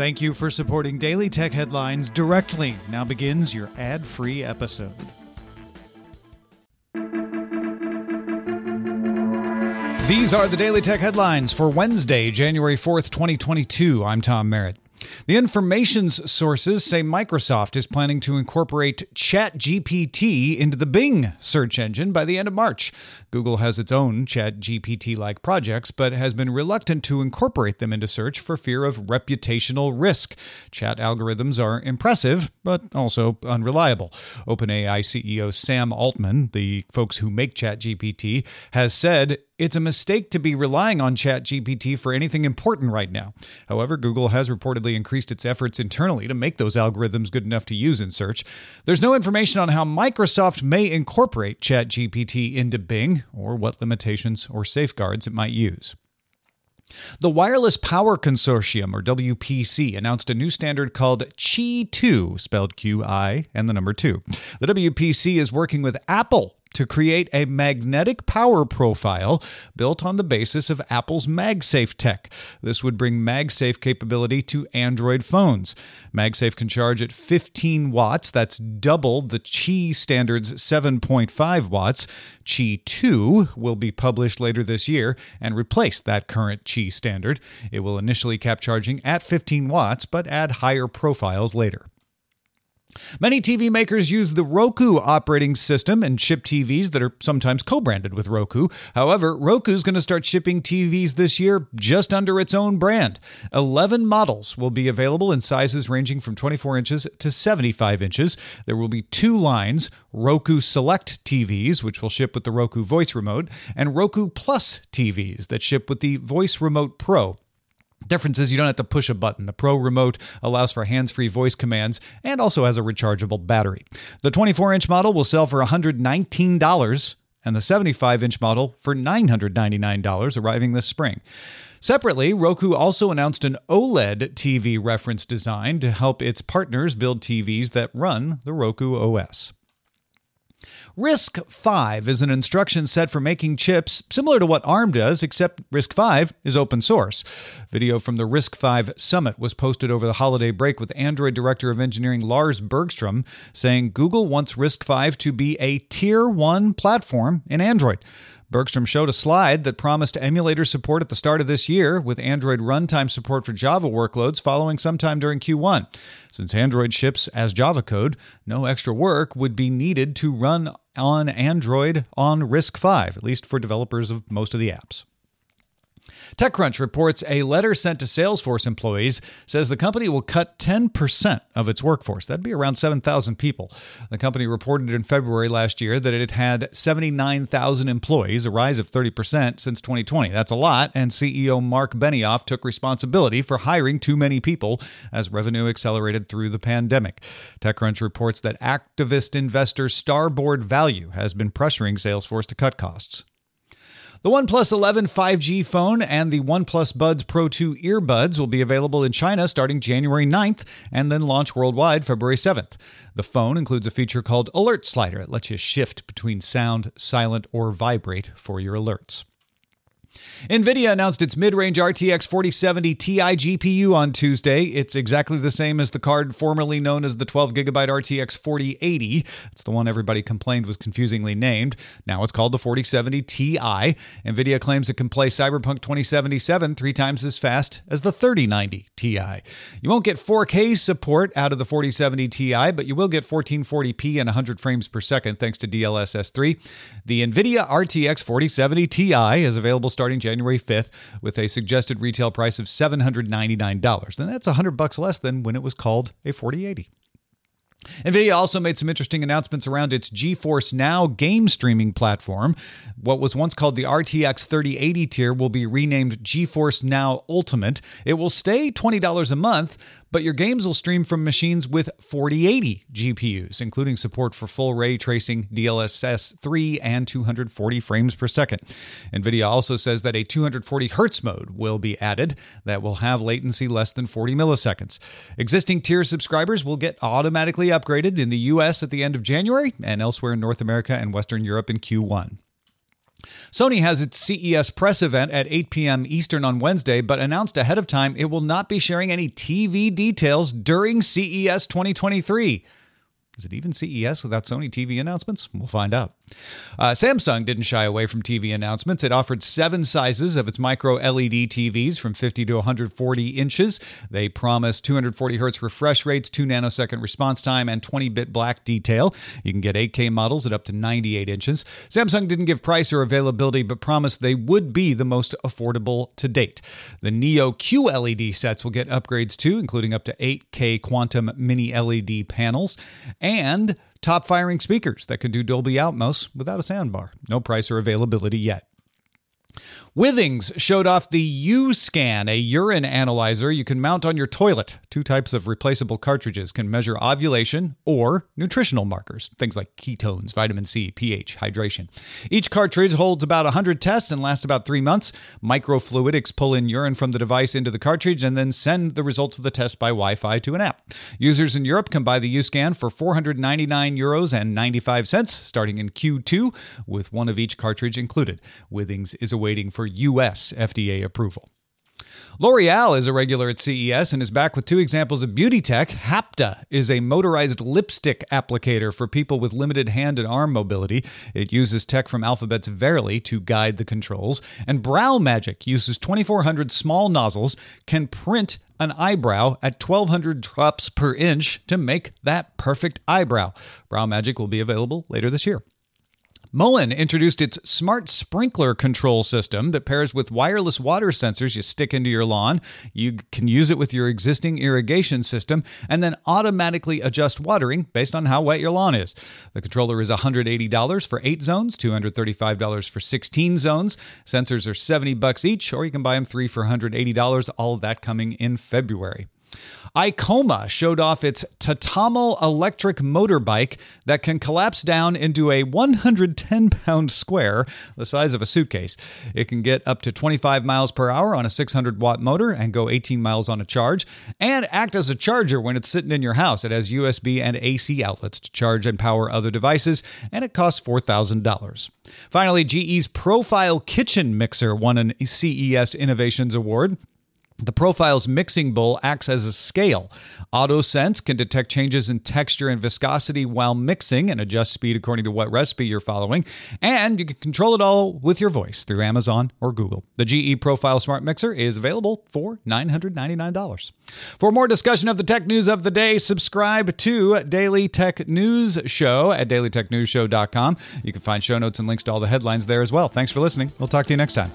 Thank you for supporting Daily Tech Headlines directly. Now begins your ad free episode. These are the Daily Tech Headlines for Wednesday, January 4th, 2022. I'm Tom Merritt. The information's sources say Microsoft is planning to incorporate ChatGPT into the Bing search engine by the end of March. Google has its own ChatGPT like projects, but has been reluctant to incorporate them into search for fear of reputational risk. Chat algorithms are impressive, but also unreliable. OpenAI CEO Sam Altman, the folks who make ChatGPT, has said it's a mistake to be relying on ChatGPT for anything important right now. However, Google has reportedly increased its efforts internally to make those algorithms good enough to use in search. There's no information on how Microsoft may incorporate ChatGPT into Bing or what limitations or safeguards it might use. The Wireless Power Consortium, or WPC, announced a new standard called Qi 2, spelled Q I and the number 2. The WPC is working with Apple to create a magnetic power profile built on the basis of Apple's MagSafe tech. This would bring MagSafe capability to Android phones. MagSafe can charge at 15 watts, that's double the Qi standard's 7.5 watts. Qi 2 will be published later this year and replace that current Qi standard. It will initially cap charging at 15 watts, but add higher profiles later. Many TV makers use the Roku operating system and ship TVs that are sometimes co branded with Roku. However, Roku is going to start shipping TVs this year just under its own brand. 11 models will be available in sizes ranging from 24 inches to 75 inches. There will be two lines Roku Select TVs, which will ship with the Roku Voice Remote, and Roku Plus TVs that ship with the Voice Remote Pro. Difference is you don't have to push a button. The Pro remote allows for hands free voice commands and also has a rechargeable battery. The 24 inch model will sell for $119 and the 75 inch model for $999, arriving this spring. Separately, Roku also announced an OLED TV reference design to help its partners build TVs that run the Roku OS. RISC-V is an instruction set for making chips similar to what ARM does, except RISC-V is open source. Video from the RISC-V Summit was posted over the holiday break with Android Director of Engineering Lars Bergstrom saying Google wants RISC-V to be a Tier 1 platform in Android. Bergstrom showed a slide that promised emulator support at the start of this year, with Android runtime support for Java workloads following sometime during Q1. Since Android ships as Java code, no extra work would be needed to run on Android on RISC-V, at least for developers of most of the apps. TechCrunch reports a letter sent to Salesforce employees says the company will cut 10% of its workforce. That'd be around 7,000 people. The company reported in February last year that it had 79,000 employees, a rise of 30% since 2020. That's a lot, and CEO Marc Benioff took responsibility for hiring too many people as revenue accelerated through the pandemic. TechCrunch reports that activist investor Starboard Value has been pressuring Salesforce to cut costs. The OnePlus 11 5G phone and the OnePlus Buds Pro 2 earbuds will be available in China starting January 9th and then launch worldwide February 7th. The phone includes a feature called Alert Slider. It lets you shift between sound, silent, or vibrate for your alerts. NVIDIA announced its mid range RTX 4070 Ti GPU on Tuesday. It's exactly the same as the card formerly known as the 12GB RTX 4080. It's the one everybody complained was confusingly named. Now it's called the 4070 Ti. NVIDIA claims it can play Cyberpunk 2077 three times as fast as the 3090 Ti. You won't get 4K support out of the 4070 Ti, but you will get 1440p and 100 frames per second thanks to DLSS 3. The NVIDIA RTX 4070 Ti is available starting January 5th with a suggested retail price of $799. And that's 100 bucks less than when it was called a 4080. NVIDIA also made some interesting announcements around its GeForce Now game streaming platform. What was once called the RTX 3080 tier will be renamed GeForce Now Ultimate. It will stay $20 a month, but your games will stream from machines with 4080 GPUs, including support for full ray tracing, DLSS 3, and 240 frames per second. NVIDIA also says that a 240 Hz mode will be added that will have latency less than 40 milliseconds. Existing tier subscribers will get automatically upgraded in the US at the end of January and elsewhere in North America and Western Europe in Q1. Sony has its CES press event at 8 p.m. Eastern on Wednesday, but announced ahead of time it will not be sharing any TV details during CES 2023. Is it even CES without Sony TV announcements? We'll find out. Uh, Samsung didn't shy away from TV announcements. It offered seven sizes of its micro LED TVs from 50 to 140 inches. They promise 240 hertz refresh rates, 2 nanosecond response time, and 20 bit black detail. You can get 8K models at up to 98 inches. Samsung didn't give price or availability, but promised they would be the most affordable to date. The Neo QLED sets will get upgrades too, including up to 8K quantum mini LED panels and top firing speakers that can do Dolby Atmos without a soundbar. No price or availability yet. Withings showed off the U-Scan, a urine analyzer you can mount on your toilet. Two types of replaceable cartridges can measure ovulation or nutritional markers, things like ketones, vitamin C, pH, hydration. Each cartridge holds about 100 tests and lasts about three months. Microfluidics pull in urine from the device into the cartridge and then send the results of the test by Wi-Fi to an app. Users in Europe can buy the U-Scan for 499 euros and 95 cents, starting in Q2, with one of each cartridge included. Withings is awaiting for U.S. FDA approval. L'Oreal is a regular at CES and is back with two examples of beauty tech. Hapta is a motorized lipstick applicator for people with limited hand and arm mobility. It uses tech from Alphabet's Verily to guide the controls. And Brow Magic uses 2400 small nozzles, can print an eyebrow at 1200 drops per inch to make that perfect eyebrow. Brow Magic will be available later this year. Moen introduced its smart sprinkler control system that pairs with wireless water sensors you stick into your lawn. You can use it with your existing irrigation system and then automatically adjust watering based on how wet your lawn is. The controller is $180 for 8 zones, $235 for 16 zones. Sensors are 70 bucks each or you can buy them 3 for $180, all of that coming in February. Icoma showed off its Tatamo electric motorbike that can collapse down into a 110 pound square, the size of a suitcase. It can get up to 25 miles per hour on a 600 watt motor and go 18 miles on a charge, and act as a charger when it's sitting in your house. It has USB and AC outlets to charge and power other devices, and it costs $4,000. Finally, GE's Profile Kitchen Mixer won an CES Innovations Award. The profile's mixing bowl acts as a scale. AutoSense can detect changes in texture and viscosity while mixing and adjust speed according to what recipe you're following. And you can control it all with your voice through Amazon or Google. The GE Profile Smart Mixer is available for $999. For more discussion of the tech news of the day, subscribe to Daily Tech News Show at dailytechnewsshow.com. You can find show notes and links to all the headlines there as well. Thanks for listening. We'll talk to you next time.